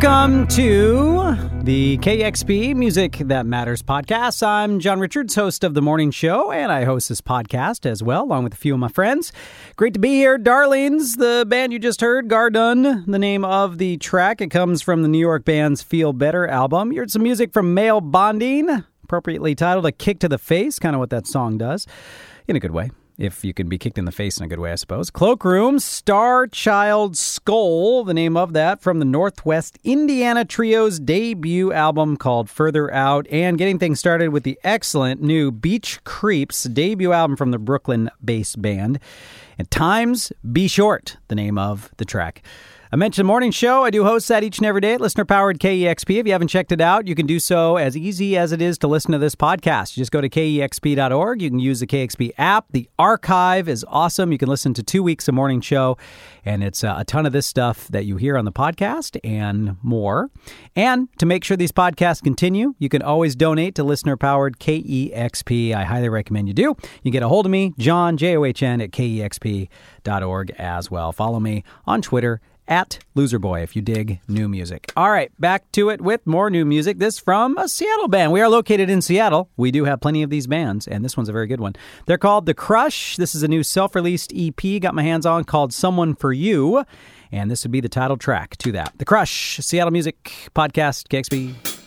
Welcome to the KEXP Music That Matters podcast. I'm John Richards, host of the morning show, and I host this podcast as well, along with a few of my friends. Great to be here. Darlings, the band you just heard, Gardone, the name of the track. It comes from the New York band's Feel Better album. You heard some music from Male Bonding, appropriately titled A Kick to the Face, kind of what that song does, in a good way if you can be kicked in the face in a good way, I suppose. Cloakroom, Starchild Skull, the name of that, from the Northwest Indiana Trio's debut album called Further Out, and getting things started with the excellent new Beech Creeps debut album from the Brooklyn based band. And Times Be Short, the name of the track. I mentioned the morning show. I do host that each and every day at listener powered KEXP. If you haven't checked it out, you can do so as easy as it is to listen to this podcast. You just go to KEXP.org. You can use the KEXP app. The archive is awesome. You can listen to two weeks of morning show, and it's uh, a ton of this stuff that you hear on the podcast and more. And to make sure these podcasts continue, you can always donate to listener powered KEXP. I highly recommend you do. You get a hold of me, John, J O H N, at KEXP.org as well. Follow me on Twitter at Loserboy if you dig new music. All right, back to it with more new music. This from a Seattle band. We are located in Seattle. We do have plenty of these bands, and this one's a very good one. They're called The Crush. This is a new self released EP, got my hands on, called Someone for You. And this would be the title track to that. The Crush, Seattle Music Podcast, KEXP.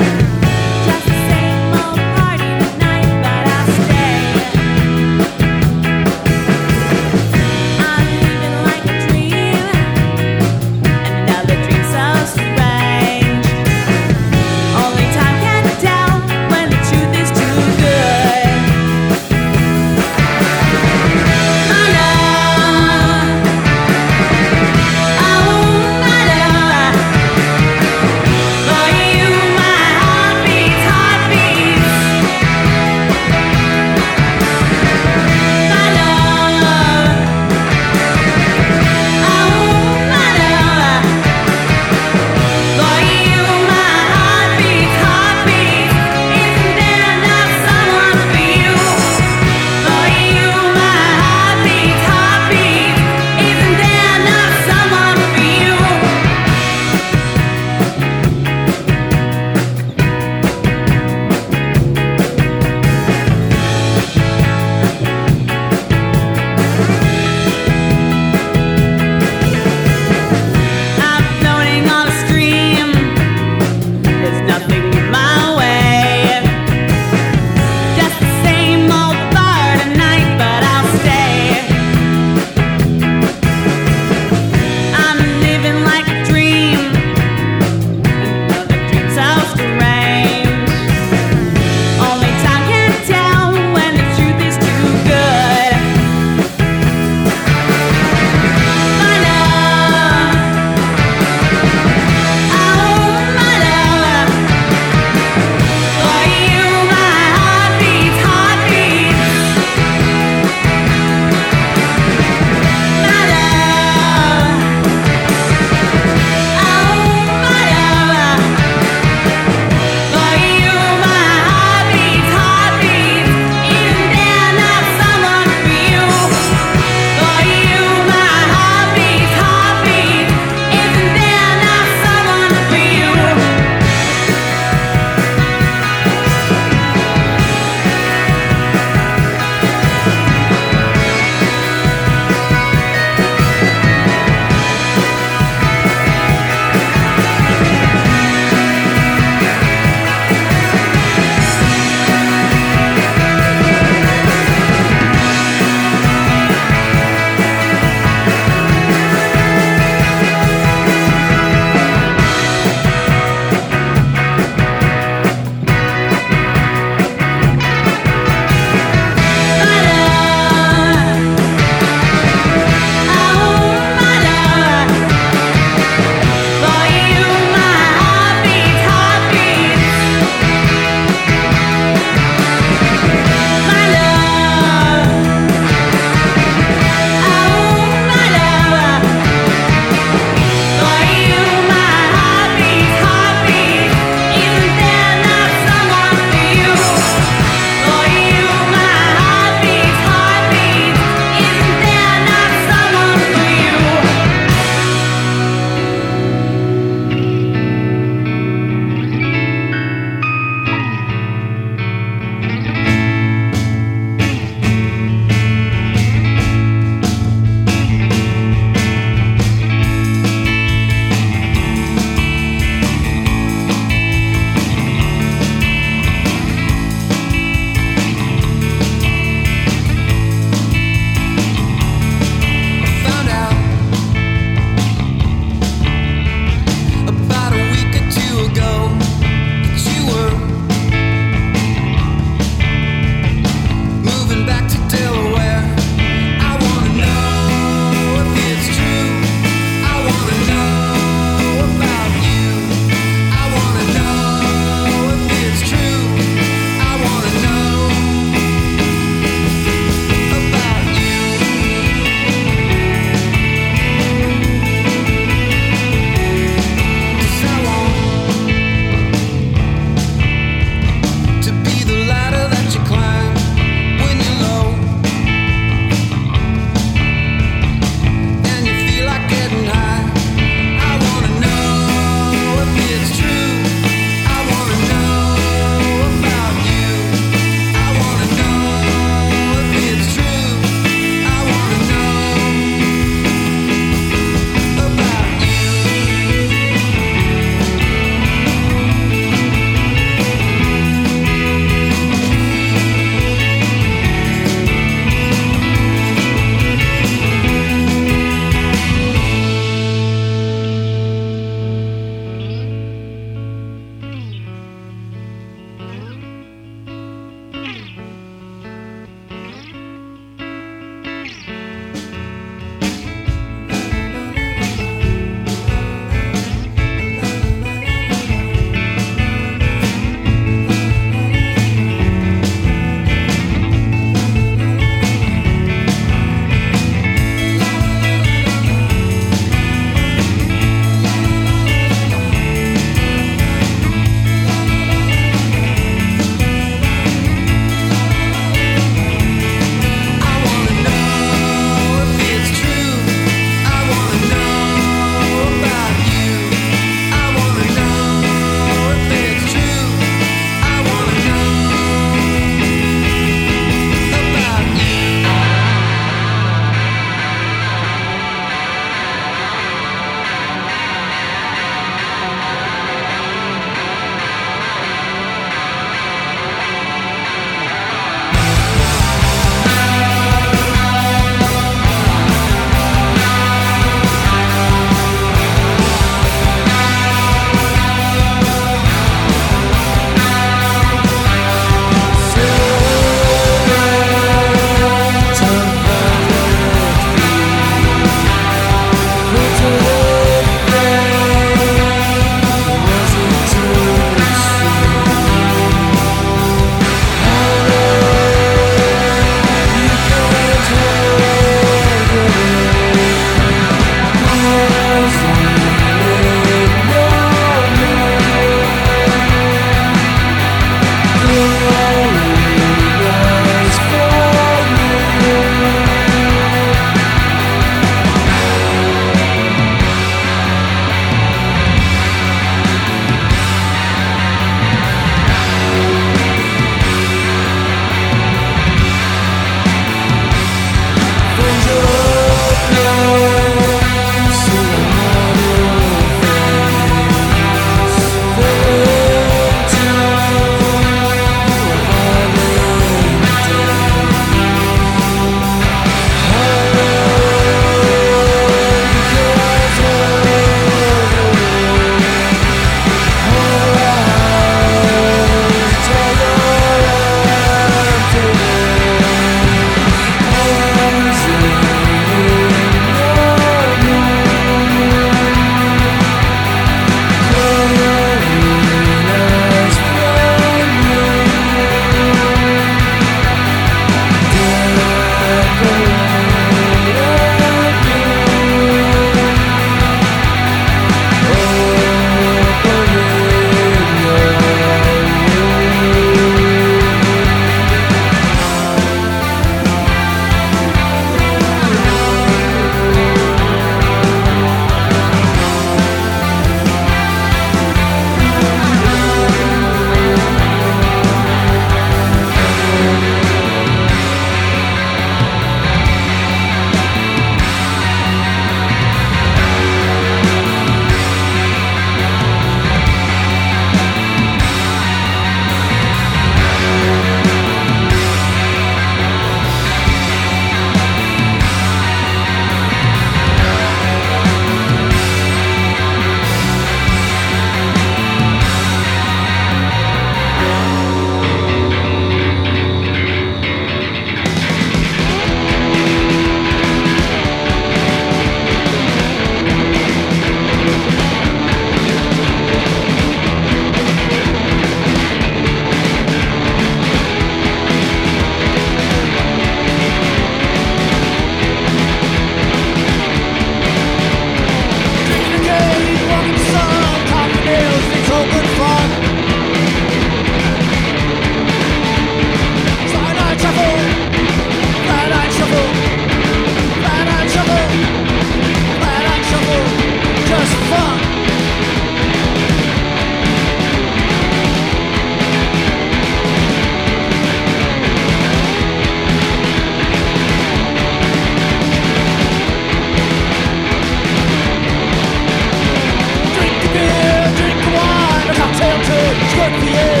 Yeah.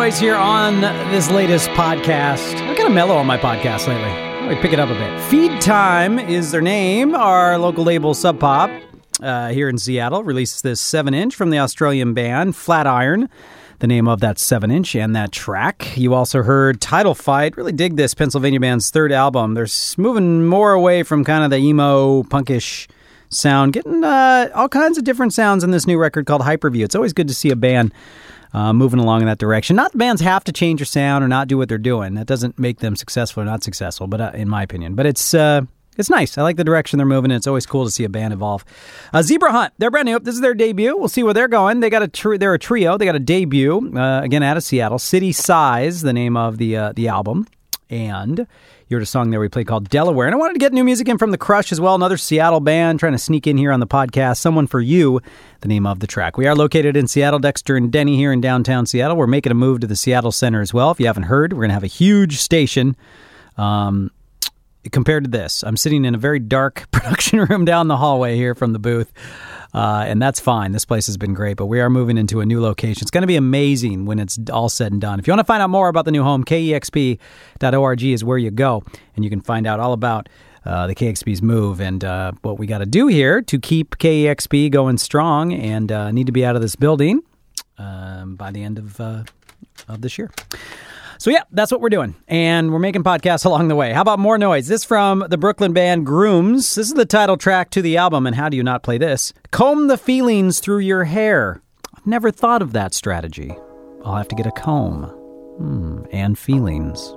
Here on this latest podcast. I'm kind of mellow on my podcast lately. Me pick it up a bit. Feedtime is their name. Our local label, Sub Pop, uh, here in Seattle, releases this 7 inch from the Australian band Flatiron. The name of that 7 inch and that track. You also heard Title Fight. Really dig this Pennsylvania band's third album. They're moving more away from kind of the emo, punkish sound, getting uh, all kinds of different sounds in this new record called Hyperview. It's always good to see a band uh, moving along in that direction. Not the bands have to change their sound or not do what they're doing. That doesn't make them successful or not successful, but uh, in my opinion, but it's. Uh, it's nice. I like the direction they're moving. It's always cool to see a band evolve. Uh, Zebra Hunt, they're brand new. This is their debut. We'll see where they're going. They got a they're a trio. They got a debut uh, again out of Seattle. City Size, the name of the uh, the album, and you heard a song there we played called Delaware. And I wanted to get new music in from The Crush as well, another Seattle band trying to sneak in here on the podcast. Someone for You, the name of the track. We are located in Seattle, Dexter and Denny here in downtown Seattle. We're making a move to the Seattle Center as well. If you haven't heard, we're going to have a huge station. Um, compared to this, I'm sitting in a very dark production room down the hallway here from the booth. Uh, and that's fine. This place has been great, but we are moving into a new location. It's going to be amazing when it's all said and done. If you want to find out more about the new home, kexp.org is where you go, and you can find out all about uh, the KEXP's move and uh, what we got to do here to keep KEXP going strong and uh, need to be out of this building um, by the end of, uh, of this year. So yeah, that's what we're doing, and we're making podcasts along the way. How about more noise? This from the Brooklyn band Grooms. This is the title track to the album, and how do you not play this? Comb the feelings through your hair. I've never thought of that strategy. I'll have to get a comb. Hmm, and feelings.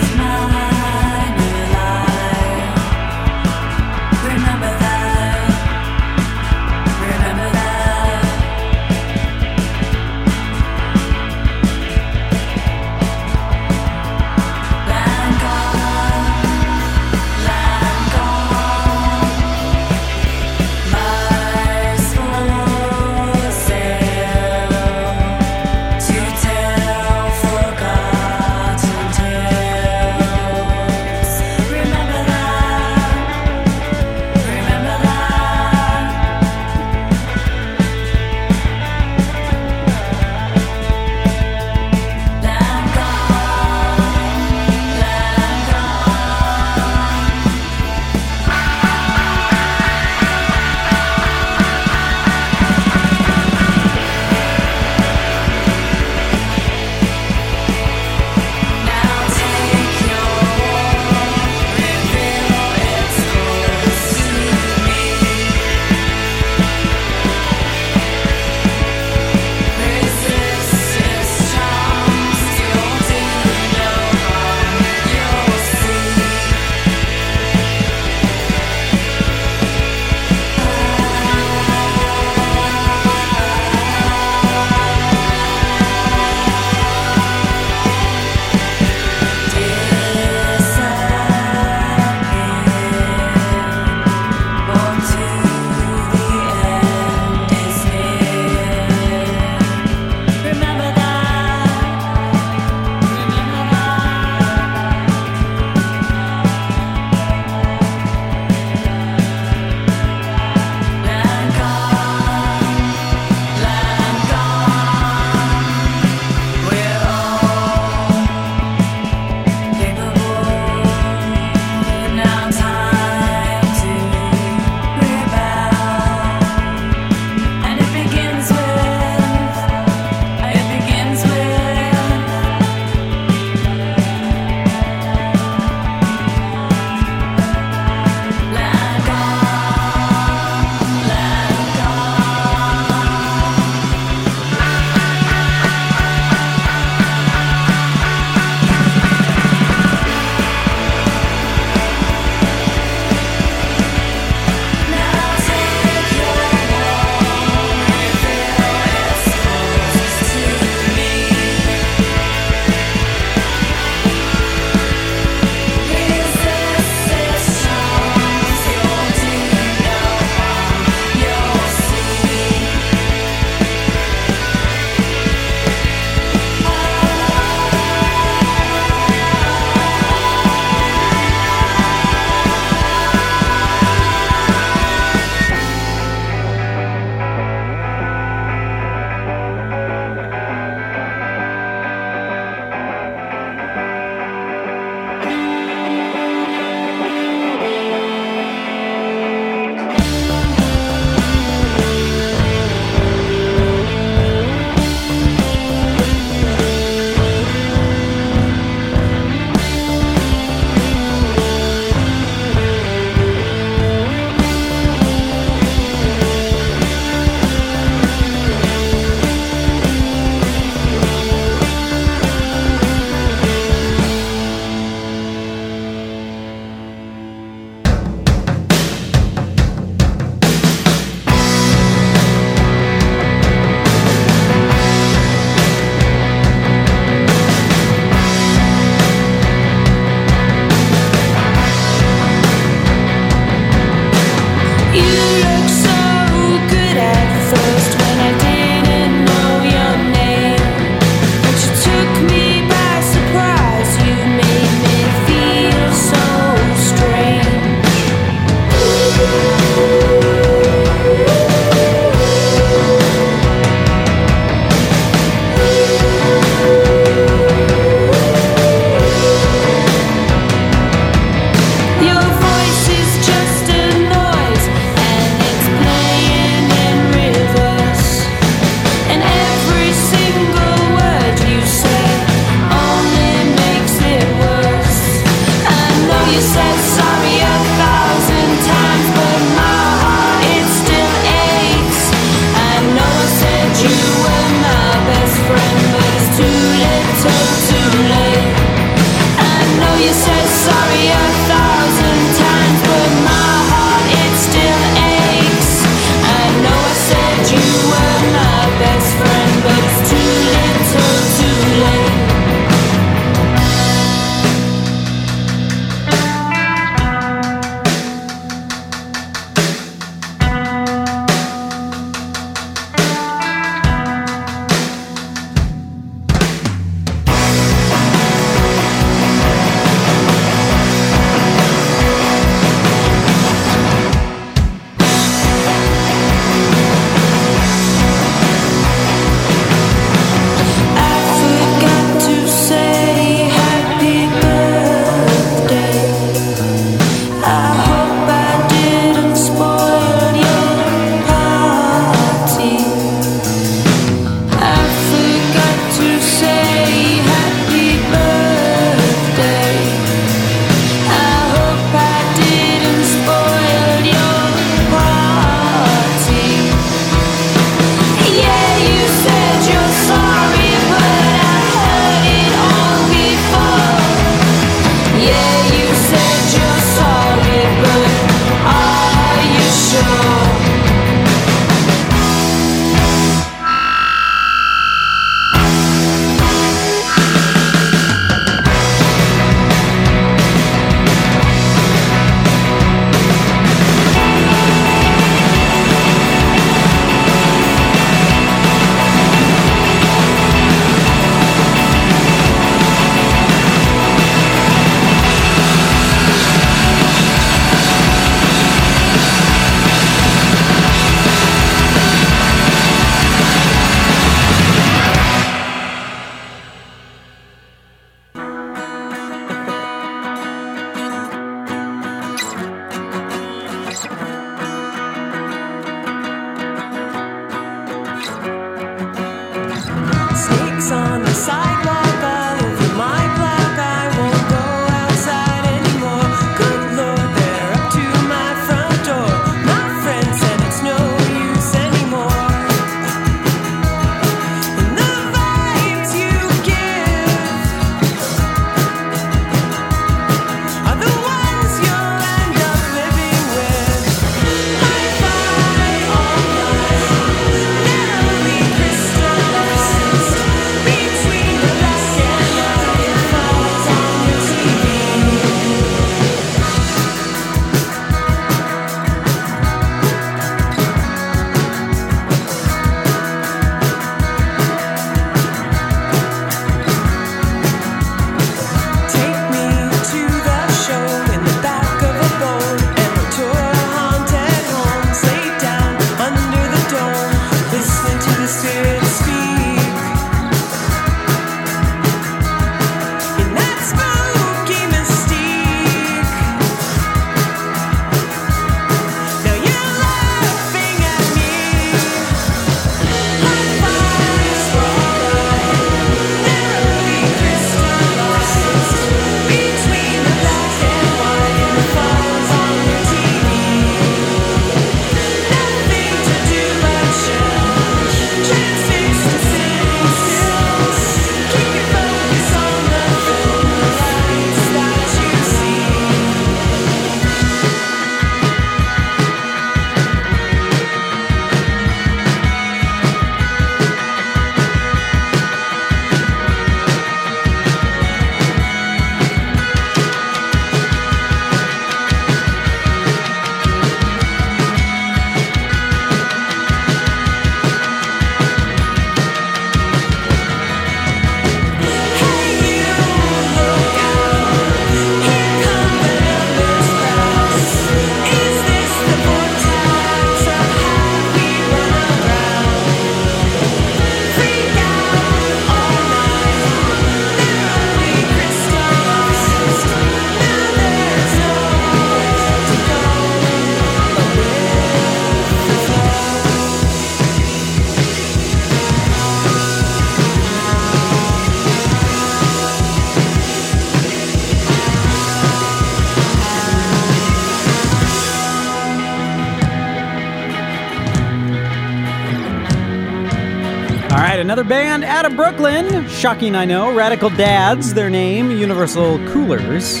Another band out of Brooklyn. Shocking, I know. Radical Dads, their name. Universal Coolers.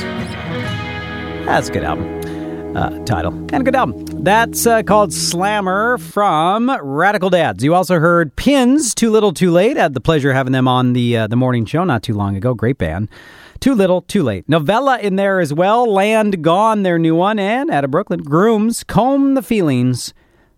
That's a good album. Uh, title. And a good album. That's uh, called Slammer from Radical Dads. You also heard Pins, Too Little Too Late. I had the pleasure of having them on the, uh, the morning show not too long ago. Great band. Too Little, Too Late. Novella in there as well. Land Gone, their new one. And out of Brooklyn, Grooms, Comb the Feelings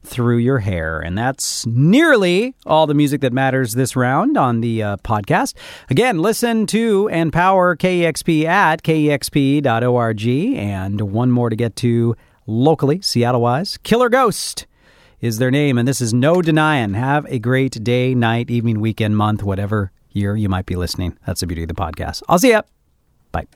through your hair. And that's nearly all the music that matters this round on the uh, podcast. Again, listen to and power KEXP at kexp.org. And one more to get to locally, Seattle wise. Killer Ghost is their name. And this is No Denying. Have a great day, night, evening, weekend, month, whatever year you might be listening. That's the beauty of the podcast. I'll see ya. Bye.